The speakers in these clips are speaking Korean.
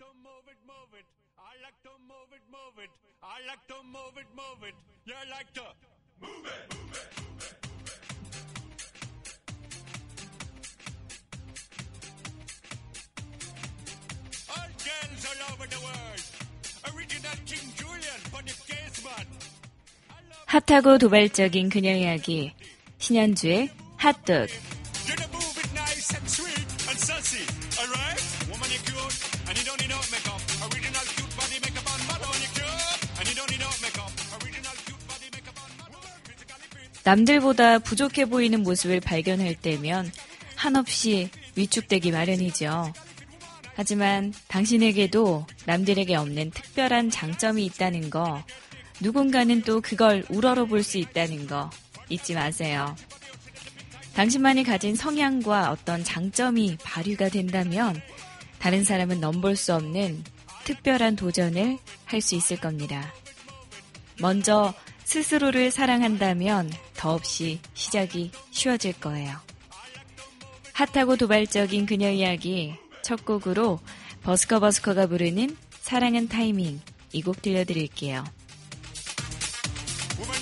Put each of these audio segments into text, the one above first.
to move it, move it. I like to move it, move it. I like to move it, move it. You like to move it, move it, move it. All girls all over the world. Original King Julian for the case man. 핫하고 도발적인 그녀 이야기 신현주의 핫도그 남들보다 부족해 보이는 모습을 발견할 때면 한없이 위축되기 마련이죠. 하지만 당신에게도 남들에게 없는 특별한 장점이 있다는 거, 누군가는 또 그걸 우러러 볼 수 있다는 거 잊지 마세요. 당신만이 가진 성향과 어떤 장점이 발휘가 된다면 다른 사람은 넘볼 수 없는 특별한 도전을 할 수 있을 겁니다. 먼저 스스로를 사랑한다면 더없이 시작이 쉬워질 거예요. 핫하고 도발적인 그녀 이야기 첫 곡으로 버스커 버스커가 부르는 사랑은 타이밍 이 곡 들려드릴게요. Woman,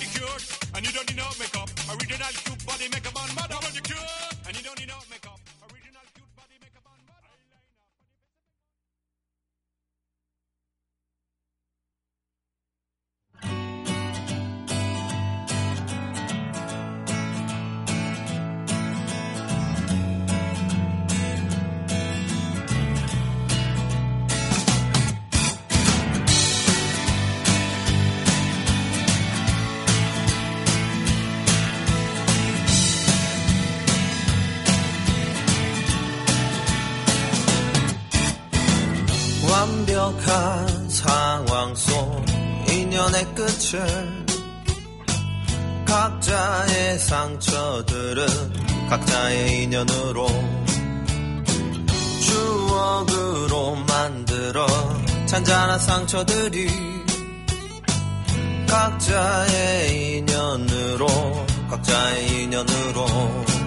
완벽한 상황 속 인연의 끝을 각자의 상처들은 각자의 인연으로 추억으로 만들어 잔잔한 상처들이 각자의 인연으로 각자의 인연으로.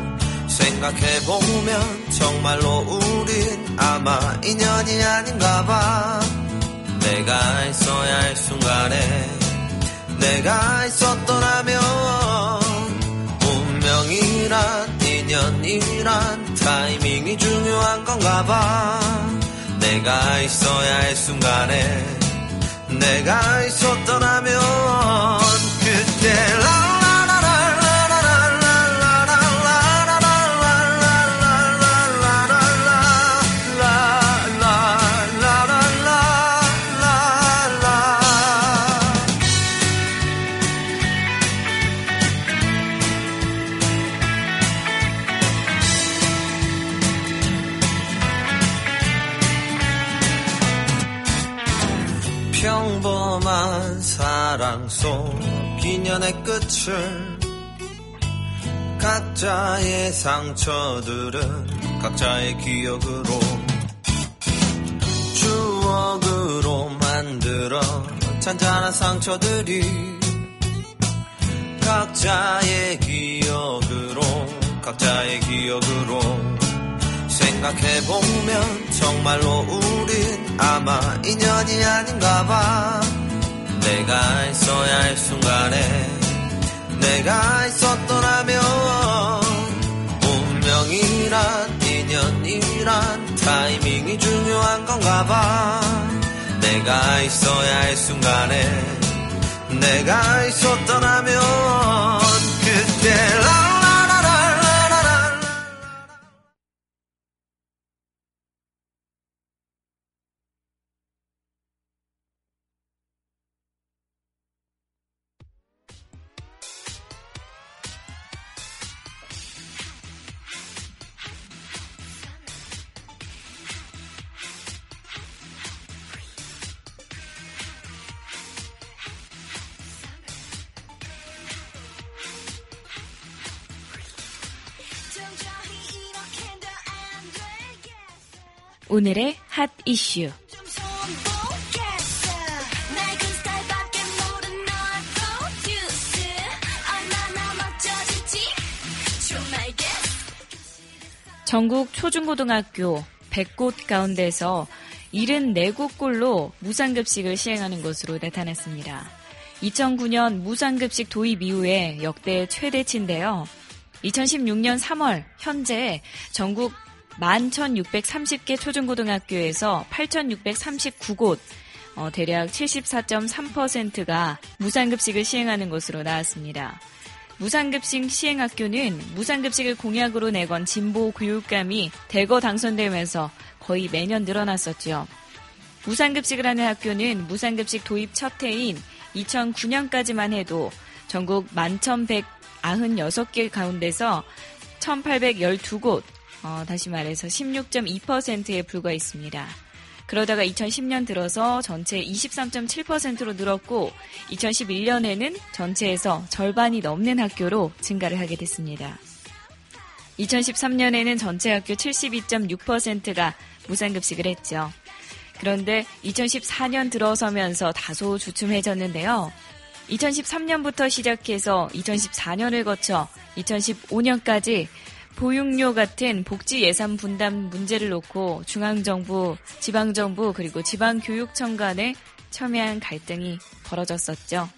생각해보면 정말로 우린 아마 인연이 아닌가 봐. 내가 있어야 할 순간에 내가 있었더라면 운명이란 인연이란 타이밍이 중요한 건가 봐. 내가 있어야 할 순간에 내가 있었더라면 사랑 속 인연의 끝을 각자의 상처들은 각자의 기억으로 추억으로 만들어 잔잔한 상처들이 각자의 기억으로 각자의 기억으로 생각해보면 정말로 우린 아마 인연이 아닌가 봐 내가 있어야 할 순간에 내가 있었더라면 운명이란 인연이란 타이밍이 중요한 건가 봐. 내가 있어야 할 순간에 내가 있었더라면 그때 질지 좀 알겠어 전국 초중고등학교 100곳 가운데서 74곳꼴로 무상급식을 시행하는 것으로 나타났습니다. 2009년 무상급식 도입 이후에 역대 최대치인데요. 2016년 3월 현재 전국 11,630개 초중고등학교에서 8,639곳, 어, 대략 74.3%가 무상급식을 시행하는 것으로 나왔습니다. 무상급식 시행학교는 무상급식을 공약으로 내건 진보 교육감이 대거 당선되면서 거의 매년 늘어났었죠. 무상급식을 하는 학교는 무상급식 도입 첫 해인 2009년까지만 해도 전국 11,196개 가운데서 1,812곳, 어, 다시 말해서 16.2%에 불과했습니다. 그러다가 2010년 들어서 전체 23.7%로 늘었고 2011년에는 전체에서 절반이 넘는 학교로 증가를 하게 됐습니다. 2013년에는 전체 학교 72.6%가 무상급식을 했죠. 그런데 2014년 들어서면서 다소 주춤해졌는데요. 2013년부터 시작해서 2014년을 거쳐 2015년까지 보육료 같은 복지 예산 분담 문제를 놓고 중앙정부, 지방정부 그리고 지방교육청 간에 첨예한 갈등이 벌어졌었죠.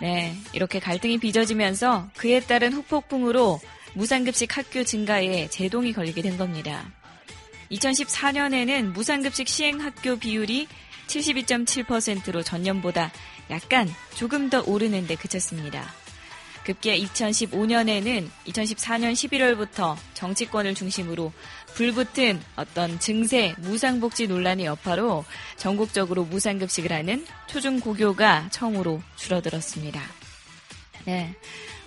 네, 이렇게 갈등이 빚어지면서 그에 따른 후폭풍으로 무상급식 학교 증가에 제동이 걸리게 된 겁니다. 2014년에는 무상급식 시행 학교 비율이 72.7%로 전년보다 약간 조금 더 오르는데 그쳤습니다. 급기야 2015년에는 2014년 11월부터 정치권을 중심으로 불붙은 어떤 증세 무상복지 논란의 여파로 전국적으로 무상급식을 하는 초중고교가 처음으로 줄어들었습니다. 네.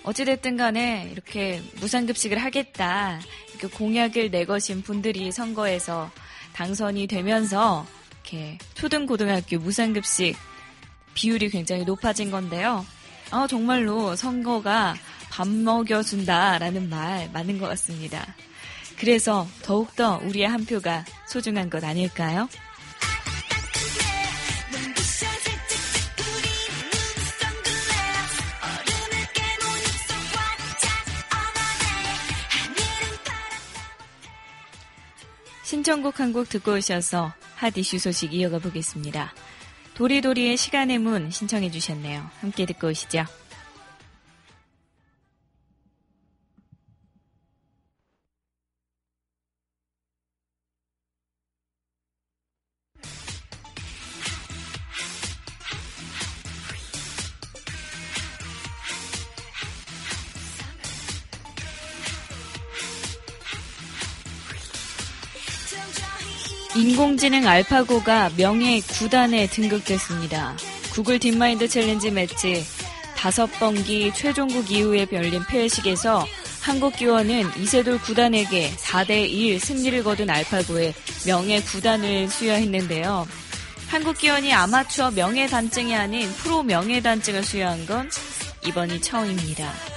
어찌됐든 간에 이렇게 무상급식을 하겠다, 이렇게 공약을 내거신 분들이 선거에서 당선이 되면서 이렇게 초등고등학교 무상급식 비율이 굉장히 높아진 건데요. 아, 정말로 선거가 밥 먹여준다라는 말 맞는 것 같습니다. 그래서 더욱더 우리의 한 표가 소중한 것 아닐까요? 신청곡 한 곡 듣고 오셔서 핫 이슈 소식 이어가 보겠습니다. 도리도리의 시간의 문 신청해 주셨네요. 함께 듣고 오시죠. 인공지능 알파고가 명예 9단에 등극됐습니다. 구글 딥마인드 챌린지 매치 다섯 번기 최종국 이후에 열린 폐회식에서 한국 기원은 이세돌 9단에게 4대1 승리를 거둔 알파고에 명예 9단을 수여했는데요. 한국 기원이 아마추어 명예 단증이 아닌 프로 명예 단증을 수여한 건 이번이 처음입니다.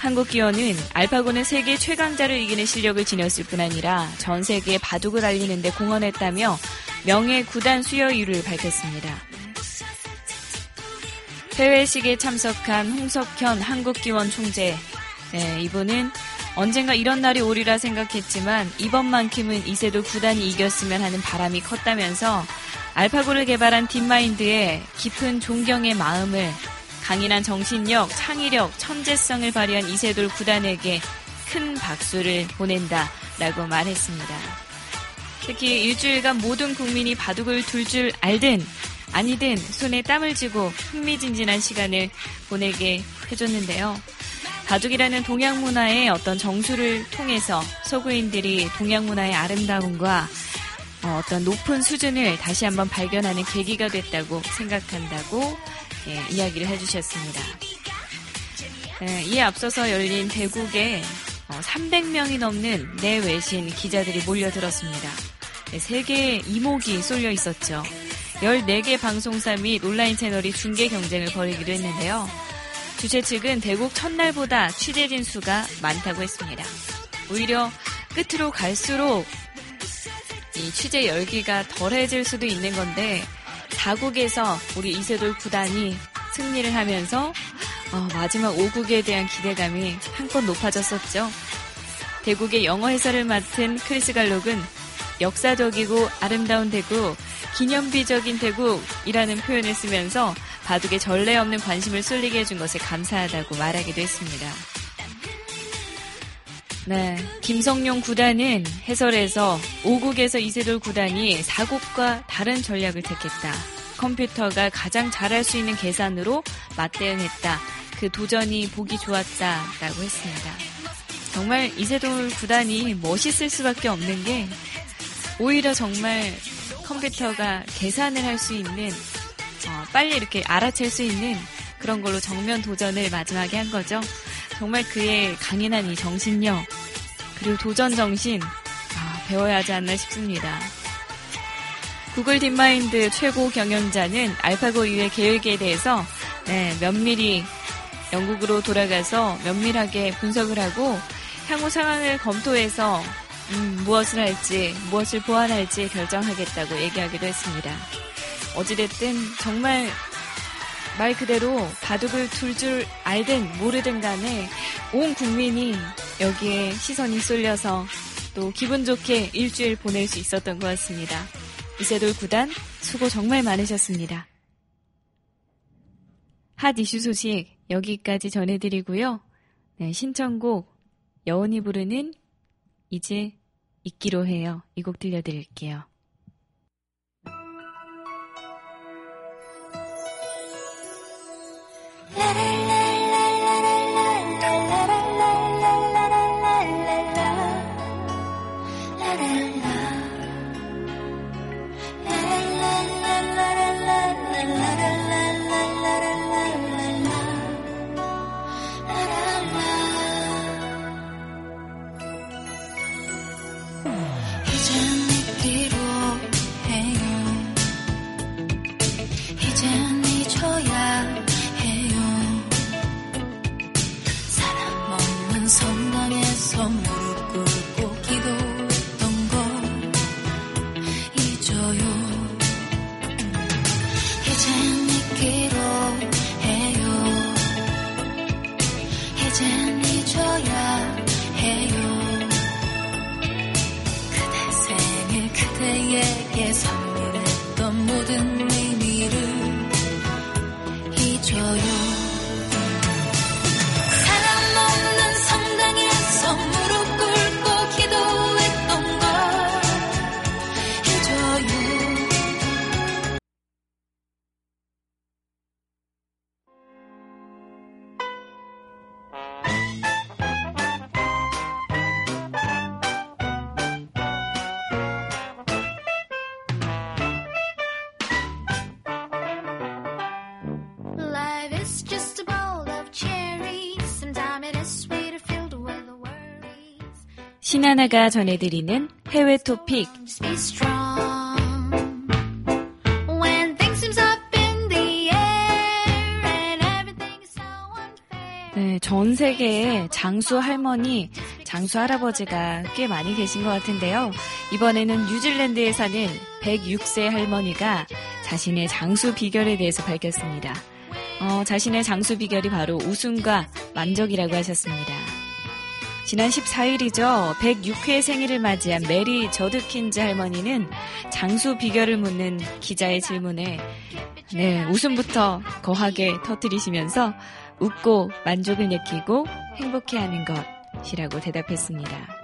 한국 기원은 알파고는 세계 최강자를 이기는 실력을 지녔을 뿐 아니라 전 세계에 바둑을 알리는데 공헌했다며 명예 구단 수여 이유를 밝혔습니다. 해외식에 참석한 홍석현 한국기원 총재. 네, 이분은 언젠가 이런 날이 오리라 생각했지만 이번만큼은 이세돌 구단이 이겼으면 하는 바람이 컸다면서 알파고를 개발한 딥마인드에 깊은 존경의 마음을 강인한 정신력, 창의력, 천재성을 발휘한 이세돌 구단에게 큰 박수를 보낸다 라고 말했습니다. 특히 일주일간 모든 국민이 바둑을 둘 줄 알든 아니든 손에 땀을 쥐고 흥미진진한 시간을 보내게 해줬는데요. 바둑이라는 동양 문화의 어떤 정수를 통해서 서구인들이 동양 문화의 아름다움과 어, 떤 높은 수준을 다시 한번 발견하는 계기가 됐다고 생각한다고 예, 이야기를 해주셨습니다. 예, 이에 앞서서 열린 대국에 어, 300명이 넘는 내외신 기자들이 몰려들었습니다. 네, 세계의 이목이 쏠려 있었죠. 14개 방송사 및 온라인 채널이 중계 경쟁을 벌이기도 했는데요. 주최 측은 대국 첫날보다 취재진 수가 많다고 했습니다. 오히려 끝으로 갈수록 이 취재 열기가 덜해질 수도 있는 건데 다국에서 우리 이세돌 구단이 승리를 하면서 어, 마지막 5국에 대한 기대감이 한껏 높아졌었죠. 대국의 영어 해설을 맡은 크리스 갈록은 역사적이고 아름다운 대국, 기념비적인 대국이라는 표현을 쓰면서 바둑에 전례 없는 관심을 쏠리게 해준 것에 감사하다고 말하기도 했습니다. 네, 김성용 구단은 해설에서 5국에서 이세돌 구단이 4국과 다른 전략을 택했다. 컴퓨터가 가장 잘할 수 있는 계산으로 맞대응했다. 그 도전이 보기 좋았다 라고 했습니다. 정말 이세돌 구단이 멋있을 수밖에 없는 게 오히려 정말 컴퓨터가 계산을 할 수 있는 어, 빨리 이렇게 알아챌 수 있는 그런 걸로 정면 도전을 마지막에 한 거죠. 정말 그의 강인한 이 정신력 그리고 도전 정신 아, 배워야 하지 않나 싶습니다. 구글 딥마인드 최고 경영자는 알파고 이후의 계획에 대해서 네, 면밀히 영국으로 돌아가서 면밀하게 분석을 하고 향후 상황을 검토해서 음, 무엇을 할지 무엇을 보완할지 결정하겠다고 얘기하기도 했습니다. 어찌됐든 정말 말 그대로 바둑을 둘 줄 알든 모르든 간에 온 국민이 여기에 시선이 쏠려서 또 기분 좋게 일주일 보낼 수 있었던 것 같습니다. 이세돌 구단 수고 정말 많으셨습니다. 핫 이슈 소식 여기까지 전해드리고요. 네, 신청곡 여운이 부르는 이제 있기로 해요. 이 곡 들려드릴게요. 신하나가 전해드리는 해외 토픽. 네, 전 세계에 장수 할머니, 장수 할아버지가 꽤 많이 계신 것 같은데요. 이번에는 뉴질랜드에 사는 106세 할머니가 자신의 장수 비결에 대해서 밝혔습니다. 어, 자신의 장수 비결이 바로 웃음과 만족이라고 하셨습니다. 지난 14일이죠. 106회 생일을 맞이한 메리 저드킨즈 할머니는 장수 비결을 묻는 기자의 질문에 네, 웃음부터 거하게 터뜨리시면서 웃고 만족을 느끼고 행복해하는 것이라고 대답했습니다.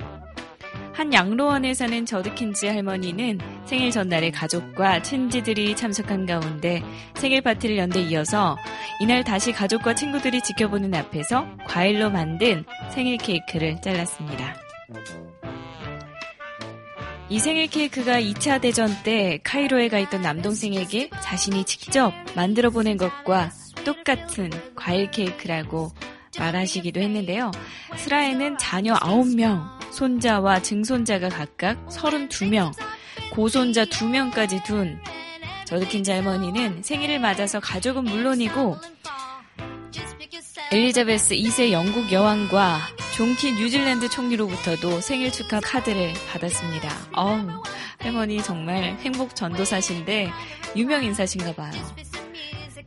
한 양로원에 사는 저드킨즈 할머니는 생일 전날에 가족과 친지들이 참석한 가운데 생일 파티를 연데 이어서 이날 다시 가족과 친구들이 지켜보는 앞에서 과일로 만든 생일 케이크를 잘랐습니다. 이 생일 케이크가 2차 대전 때 카이로에 가 있던 남동생에게 자신이 직접 만들어 보낸 것과 똑같은 과일 케이크라고 말하시기도 했는데요. 슬하에는 자녀 9명, 손자와 증손자가 각각 32명, 고손자 2명까지 둔 저드킨즈 할머니는 생일을 맞아서 가족은 물론이고 엘리자베스 2세 영국 여왕과 존키 뉴질랜드 총리로부터도 생일 축하 카드를 받았습니다. 어우, 할머니 정말 행복 전도사신데 유명 인사신가 봐요.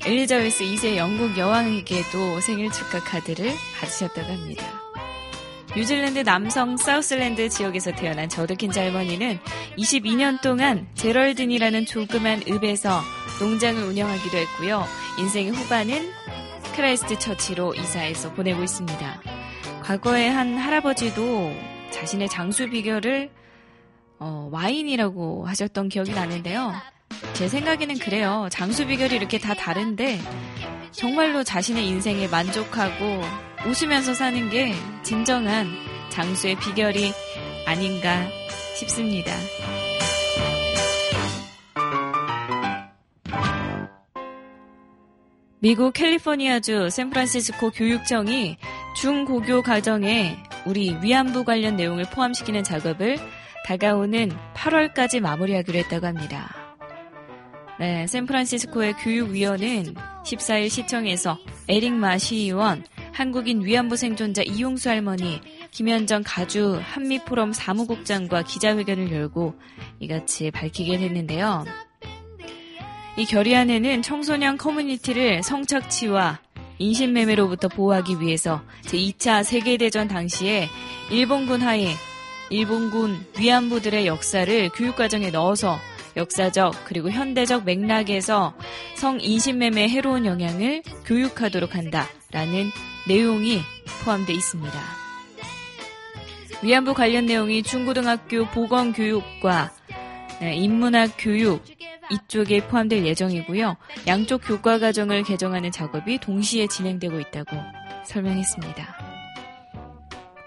엘리자베스 2세 영국 여왕에게도 생일 축하 카드를 받으셨다고 합니다. 뉴질랜드 남섬 사우스랜드 지역에서 태어난 저드킨즈 할머니는 22년 동안 제럴든이라는 조그만 읍에서 농장을 운영하기도 했고요. 인생의 후반은 크라이스트 처치로 이사해서 보내고 있습니다. 과거에 한 할아버지도 자신의 장수 비결을 어, 와인이라고 하셨던 기억이 나는데요. 제 생각에는 그래요. 장수 비결이 이렇게 다 다른데 정말로 자신의 인생에 만족하고 웃으면서 사는 게 진정한 장수의 비결이 아닌가 싶습니다. 미국 캘리포니아주 샌프란시스코 교육청이 중고교 과정에 우리 위안부 관련 내용을 포함시키는 작업을 다가오는 8월까지 마무리하기로 했다고 합니다. 네, 샌프란시스코의 교육위원은 14일 시청에서 에릭 마 시의원, 한국인 위안부 생존자 이용수 할머니, 김현정 가주 한미포럼 사무국장과 기자회견을 열고 이같이 밝히게 됐는데요. 이 결의안에는 청소년 커뮤니티를 성착취와 인신매매로부터 보호하기 위해서 제2차 세계대전 당시에 일본군 하에 일본군 위안부들의 역사를 교육과정에 넣어서 역사적 그리고 현대적 맥락에서 성인신매매의 해로운 영향을 교육하도록 한다라는 내용이 포함되어 있습니다. 위안부 관련 내용이 중고등학교 보건교육과 네, 인문학 교육 이쪽에 포함될 예정이고요. 양쪽 교과 과정을 개정하는 작업이 동시에 진행되고 있다고 설명했습니다.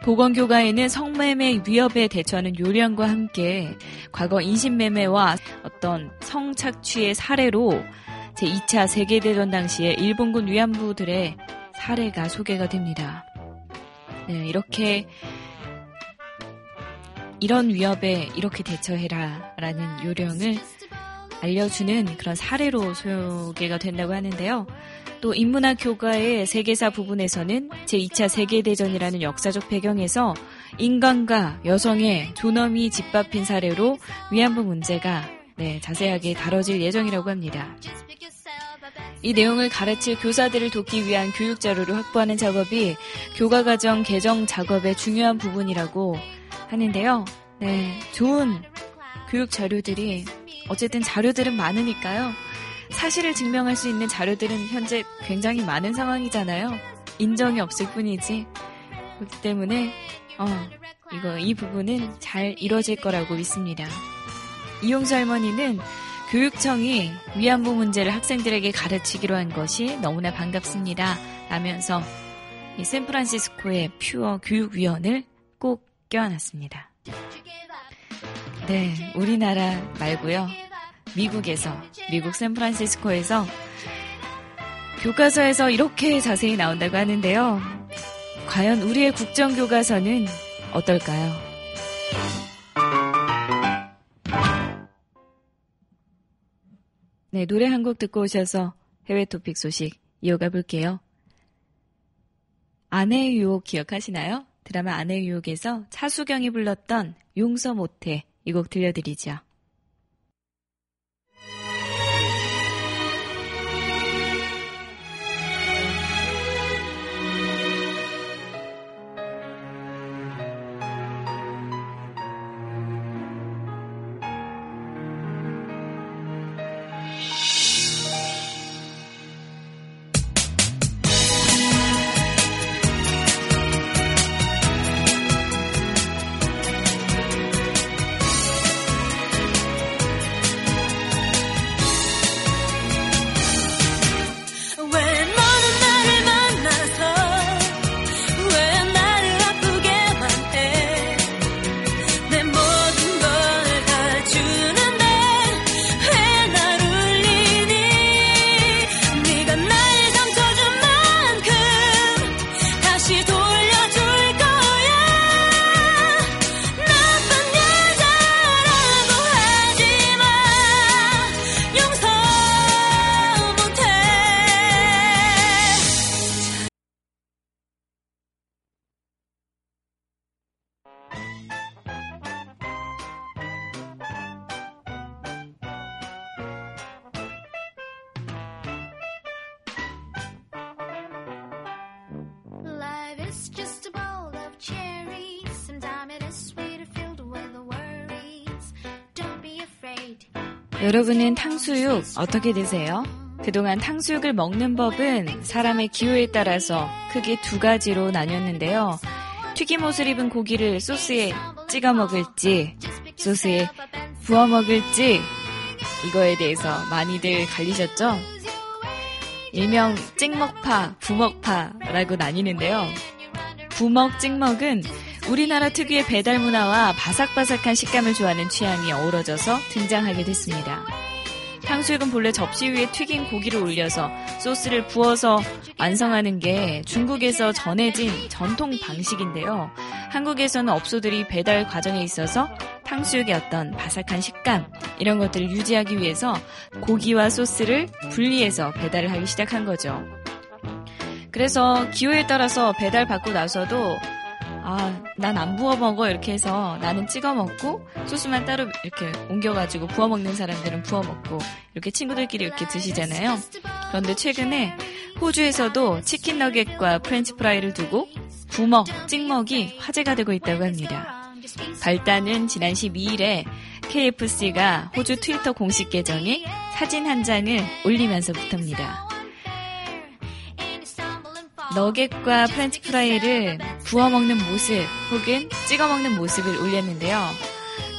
보건교과에는 성매매 위협에 대처하는 요령과 함께 과거 인신매매와 어떤 성착취의 사례로 제2차 세계대전 당시에 일본군 위안부들의 사례가 소개가 됩니다. 네, 이렇게 이런 위협에 이렇게 대처해라 라는 요령을 알려주는 그런 사례로 소개가 된다고 하는데요. 또 인문학 교과의 세계사 부분에서는 제2차 세계대전이라는 역사적 배경에서 인간과 여성의 존엄이 짓밟힌 사례로 위안부 문제가 네, 자세하게 다뤄질 예정이라고 합니다. 이 내용을 가르칠 교사들을 돕기 위한 교육 자료를 확보하는 작업이 교과과정 개정 작업의 중요한 부분이라고 하는데요. 네, 좋은 교육 자료들이 어쨌든 자료들은 많으니까요. 사실을 증명할 수 있는 자료들은 현재 굉장히 많은 상황이잖아요. 인정이 없을 뿐이지. 그렇기 때문에 어, 이거 이 부분은 잘 이루어질 거라고 믿습니다. 이용수 할머니는 교육청이 위안부 문제를 학생들에게 가르치기로 한 것이 너무나 반갑습니다. 라면서 이 샌프란시스코의 퓨어 교육위원을 꼭 껴안았습니다. 네, 우리나라 말고요. 미국에서, 미국 샌프란시스코에서 교과서에서 이렇게 자세히 나온다고 하는데요. 과연 우리의 국정교과서는 어떨까요? 네, 노래 한 곡 듣고 오셔서 해외 토픽 소식 이어가 볼게요. 아내의 유혹 기억하시나요? 드라마 아내의 유혹에서 차수경이 불렀던 용서 못해 이 곡 들려드리죠. 여러분은 탕수육 어떻게 드세요? 그동안 탕수육을 먹는 법은 사람의 기호에 따라서 크게 두 가지로 나뉘었는데요. 튀김옷을 입은 고기를 소스에 찍어 먹을지, 소스에 부어 먹을지, 이거에 대해서 많이들 갈리셨죠? 일명 찍먹파, 부먹파라고 나뉘는데요. 부먹, 찍먹은 우리나라 특유의 배달 문화와 바삭바삭한 식감을 좋아하는 취향이 어우러져서 등장하게 됐습니다. 탕수육은 본래 접시 위에 튀긴 고기를 올려서 소스를 부어서 완성하는 게 중국에서 전해진 전통 방식인데요. 한국에서는 업소들이 배달 과정에 있어서 탕수육의 어떤 바삭한 식감 이런 것들을 유지하기 위해서 고기와 소스를 분리해서 배달을 하기 시작한 거죠. 그래서 기호에 따라서 배달 받고 나서도 아, 난 안 부어 먹어 이렇게 해서 나는 찍어 먹고 소스만 따로 이렇게 옮겨가지고 부어 먹는 사람들은 부어 먹고 이렇게 친구들끼리 이렇게 드시잖아요. 그런데 최근에 호주에서도 치킨 너겟과 프렌치 프라이를 두고 부먹, 찍먹이 화제가 되고 있다고 합니다. 발단은 지난 12일에 KFC가 호주 트위터 공식 계정에 사진 한 장을 올리면서부터입니다. 너겟과 프렌치 프라이를 부어 먹는 모습 혹은 찍어 먹는 모습을 올렸는데요.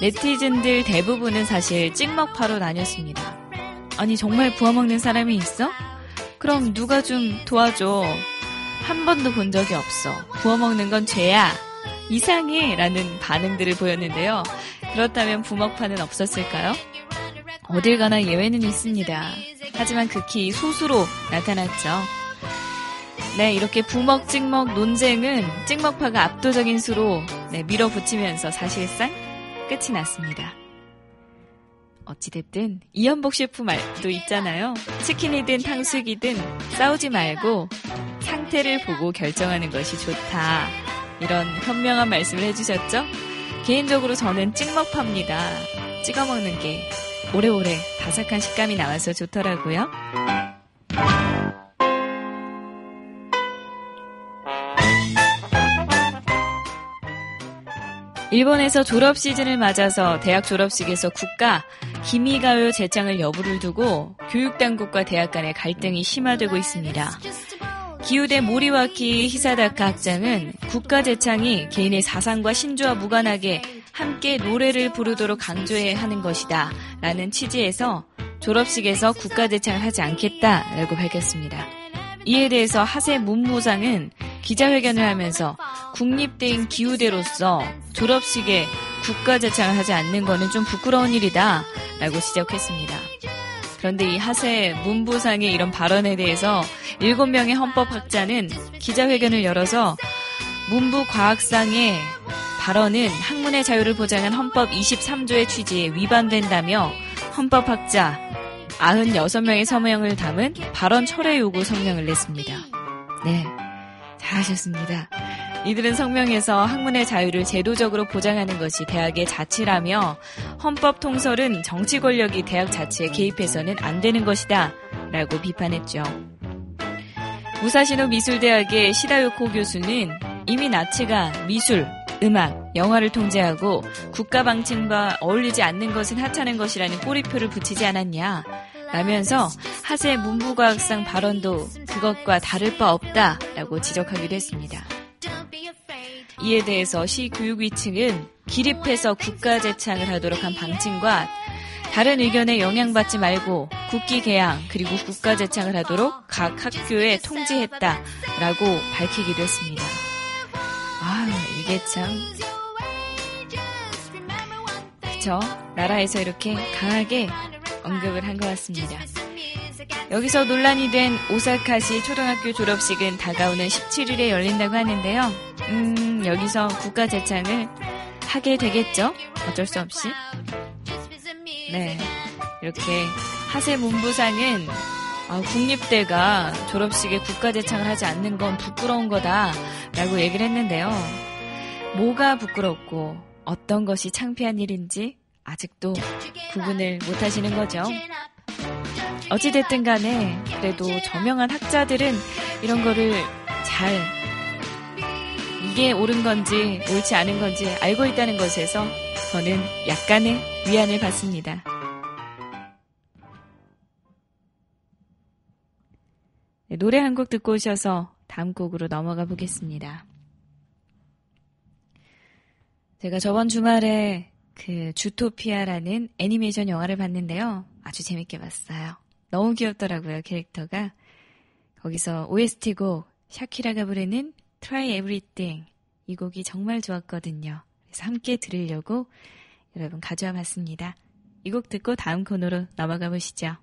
네티즌들 대부분은 사실 찍먹파로 나뉘었습니다. 아니 정말 부어 먹는 사람이 있어? 그럼 누가 좀 도와줘. 한 번도 본 적이 없어. 부어 먹는 건 죄야. 이상해. 라는 반응들을 보였는데요. 그렇다면 부먹파는 없었을까요? 어딜 가나 예외는 있습니다. 하지만 극히 소수로 나타났죠. 네, 이렇게 부먹 찍먹 논쟁은 찍먹파가 압도적인 수로 네, 밀어붙이면서 사실상 끝이 났습니다. 어찌됐든 이연복 셰프 말도 있잖아요. 치킨이든 탕수육이든 싸우지 말고 상태를 보고 결정하는 것이 좋다. 이런 현명한 말씀을 해주셨죠? 개인적으로 저는 찍먹파입니다. 찍어 먹는 게 오래오래 바삭한 식감이 나와서 좋더라고요. 일본에서 졸업 시즌을 맞아서 대학 졸업식에서 국가 기미가요 제창을 여부를 두고 교육당국과 대학 간의 갈등이 심화되고 있습니다. 기우대 모리와키 히사다카 학장은 국가 제창이 개인의 사상과 신조와 무관하게 함께 노래를 부르도록 강조해야 하는 것이다. 라는 취지에서 졸업식에서 국가 제창을 하지 않겠다라고 밝혔습니다. 이에 대해서 하세 문무상은 기자회견을 하면서 국립대인 기우대로서 졸업식에 국가 제창을 하지 않는 것은 좀 부끄러운 일이다 라고 지적했습니다. 그런데 이 하세 문부상의 이런 발언에 대해서 7명의 헌법학자는 기자회견을 열어서 문부 과학상의 발언은 학문의 자유를 보장한 헌법 23조의 취지에 위반된다며 헌법학자 96명의 서명을 담은 발언 철회 요구 성명을 냈습니다. 네. 잘하셨습니다. 이들은 성명에서 학문의 자유를 제도적으로 보장하는 것이 대학의 자치라며 헌법 통설은 정치 권력이 대학 자치에 개입해서는 안 되는 것이다. 라고 비판했죠. 무사시노 미술대학의 시다요코 교수는 이미 나치가 미술, 음악, 영화를 통제하고 국가 방침과 어울리지 않는 것은 하찮은 것이라는 꼬리표를 붙이지 않았냐. 라면서 하세 문부과학상 발언도 그것과 다를 바 없다라고 지적하기도 했습니다. 이에 대해서 시 교육위 측은 기립해서 국가 재창을 하도록 한 방침과 다른 의견에 영향받지 말고 국기 개양 그리고 국가 재창을 하도록 각 학교에 통지했다라고 밝히기도 했습니다. 아 이게 참 그쵸 나라에서 이렇게 강하게 언급을 한 것 같습니다. 여기서 논란이 된 오사카시 초등학교 졸업식은 다가오는 17일에 열린다고 하는데요. 음, 여기서 국가 재창을 하게 되겠죠? 어쩔 수 없이. 네. 이렇게 하세 문부상은 아, 국립대가 졸업식에 국가 재창을 하지 않는 건 부끄러운 거다라고 얘기를 했는데요. 뭐가 부끄럽고 어떤 것이 창피한 일인지 아직도 구분을 못하시는 거죠. 어찌됐든 간에 그래도 저명한 학자들은 이런 거를 잘 이게 옳은 건지 옳지 않은 건지 알고 있다는 것에서 저는 약간의 위안을 받습니다. 네, 노래 한 곡 듣고 오셔서 다음 곡으로 넘어가 보겠습니다. 제가 저번 주말에 그 주토피아라는 애니메이션 영화를 봤는데요. 아주 재밌게 봤어요. 너무 귀엽더라고요, 캐릭터가. 거기서 OST 곡 샤키라가 부르는 Try Everything 이 곡이 정말 좋았거든요. 그래서 함께 들으려고 여러분 가져와 봤습니다. 이 곡 듣고 다음 코너로 넘어가 보시죠.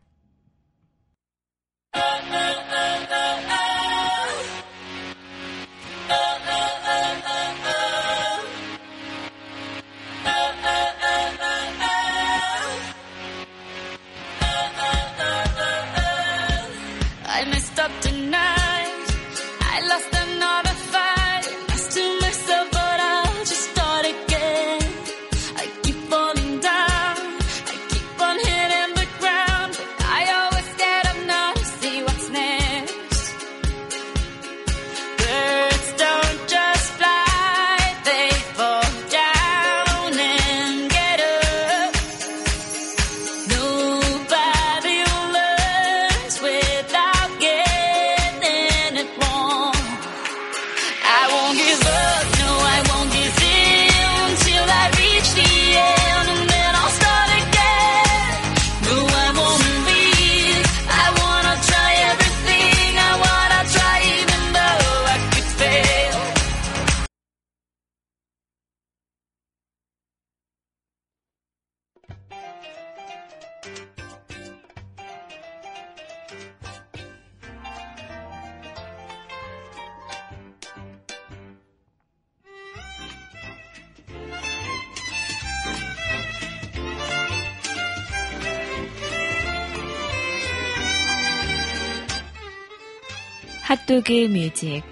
핫도그 뮤직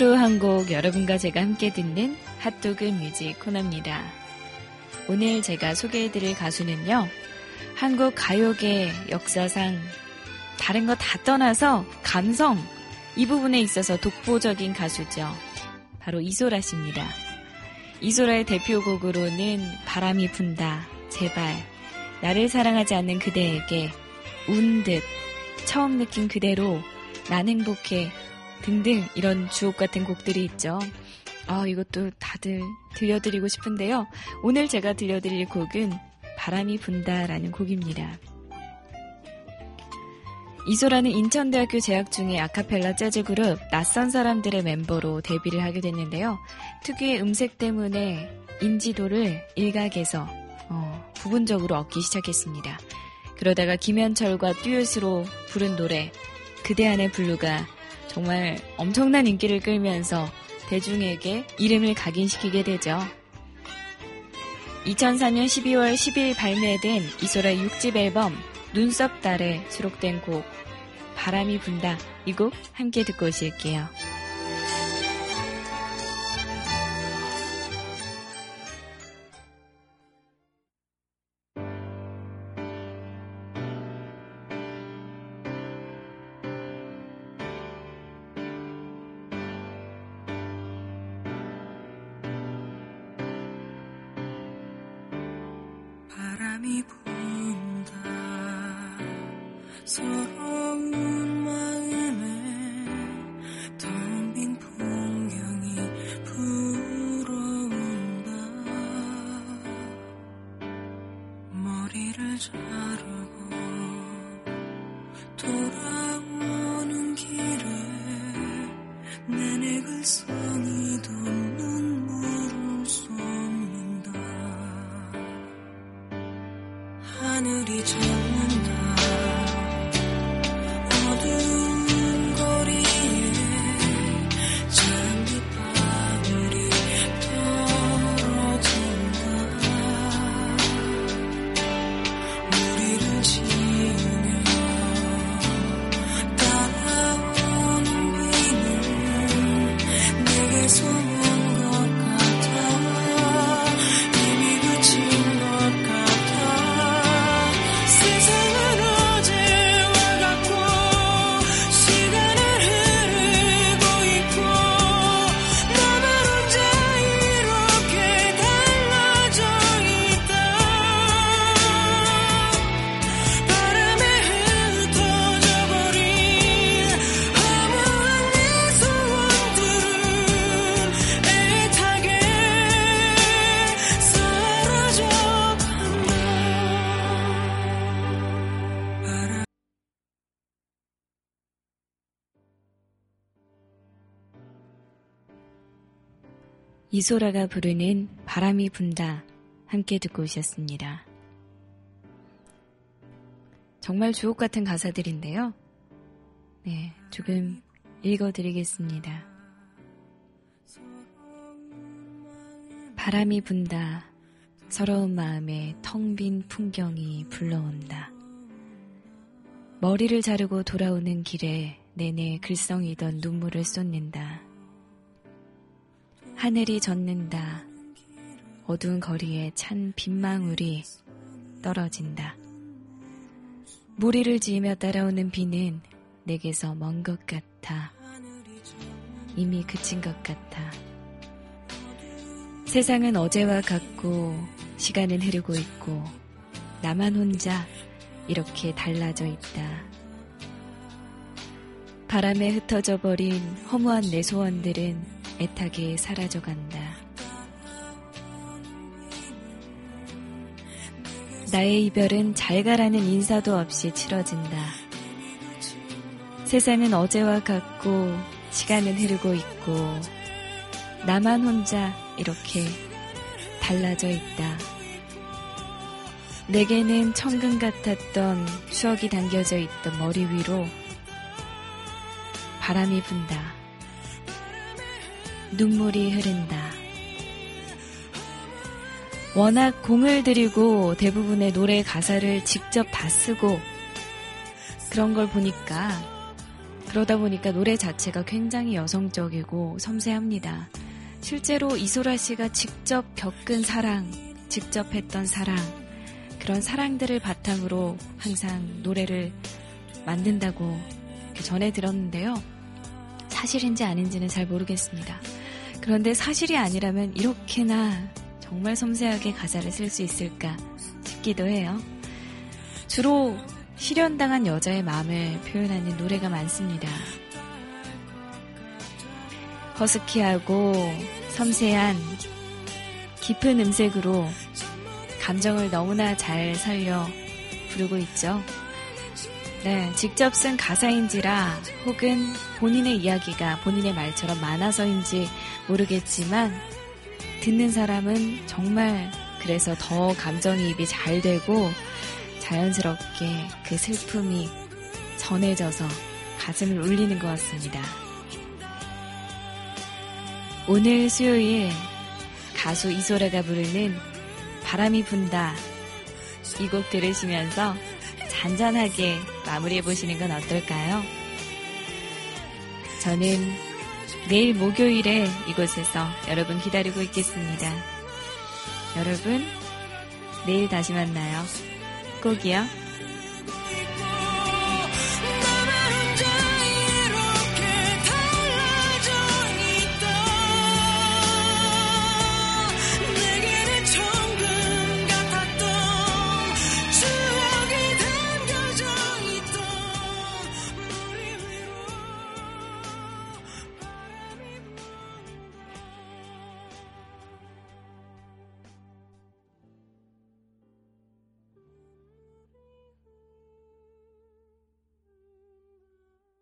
하루 한 곡 여러분과 제가 함께 듣는 핫도그 뮤직 코너입니다. 오늘 제가 소개해드릴 가수는요, 한국 가요계 역사상 다른 거 다 떠나서 감성, 이 부분에 있어서 독보적인 가수죠. 바로 이소라 씨입니다. 이소라의 대표곡으로는 바람이 분다, 제발, 나를 사랑하지 않는 그대에게, 운 듯, 처음 느낀 그대로, 난 행복해, 등등 이런 주옥 같은 곡들이 있죠. 아, 이것도 다들 들려드리고 싶은데요. 오늘 제가 들려드릴 곡은 바람이 분다라는 곡입니다. 이소라는 인천대학교 재학 중에 아카펠라 재즈 그룹 낯선 사람들의 멤버로 데뷔를 하게 됐는데요. 특유의 음색 때문에 인지도를 일각에서 어, 부분적으로 얻기 시작했습니다. 그러다가 김현철과 듀엣으로 부른 노래 그대 안의 블루가 정말 엄청난 인기를 끌면서 대중에게 이름을 각인시키게 되죠. 2004년 12월 10일 발매된 이소라의 6집 앨범 눈썹 달에 수록된 곡 바람이 분다 이 곡 함께 듣고 오실게요. 바람이 분다 서러 이소라가 부르는 바람이 분다 함께 듣고 오셨습니다. 정말 주옥 같은 가사들인데요. 네, 조금 읽어드리겠습니다. 바람이 분다. 서러운 마음에 텅 빈 풍경이 불러온다. 머리를 자르고 돌아오는 길에 내내 글썽이던 눈물을 쏟는다. 하늘이 젖는다. 어두운 거리에 찬 빗망울이 떨어진다. 무리를 지으며 따라오는 비는 내게서 먼 것 같아. 이미 그친 것 같아. 세상은 어제와 같고 시간은 흐르고 있고 나만 혼자 이렇게 달라져 있다. 바람에 흩어져 버린 허무한 내 소원들은 애타게 사라져 간다. 나의 이별은 잘 가라는 인사도 없이 치러진다. 세상은 어제와 같고 시간은 흐르고 있고 나만 혼자 이렇게 달라져 있다. 내게는 천금 같았던 추억이 담겨져 있던 머리 위로 바람이 분다. 눈물이 흐른다. 워낙 공을 들이고 대부분의 노래 가사를 직접 다 쓰고 그런 걸 보니까 그러다 보니까 노래 자체가 굉장히 여성적이고 섬세합니다. 실제로 이소라 씨가 직접 겪은 사랑, 직접 했던 사랑, 그런 사랑들을 바탕으로 항상 노래를 만든다고 전해 들었는데요. 사실인지 아닌지는 잘 모르겠습니다. 그런데 사실이 아니라면 이렇게나 정말 섬세하게 가사를 쓸 수 있을까 싶기도 해요. 주로 실현당한 여자의 마음을 표현하는 노래가 많습니다. 허스키하고 섬세한 깊은 음색으로 감정을 너무나 잘 살려 부르고 있죠. 네, 직접 쓴 가사인지라 혹은 본인의 이야기가 본인의 말처럼 많아서인지 모르겠지만 듣는 사람은 정말 그래서 더 감정이입이 잘 되고 자연스럽게 그 슬픔이 전해져서 가슴을 울리는 것 같습니다. 오늘 수요일 가수 이소라가 부르는 바람이 분다 이 곡 들으시면서 잔잔하게 마무리해 보시는 건 어떨까요? 저는 내일 목요일에 이곳에서 여러분 기다리고 있겠습니다. 여러분, 내일 다시 만나요. 꼭이요.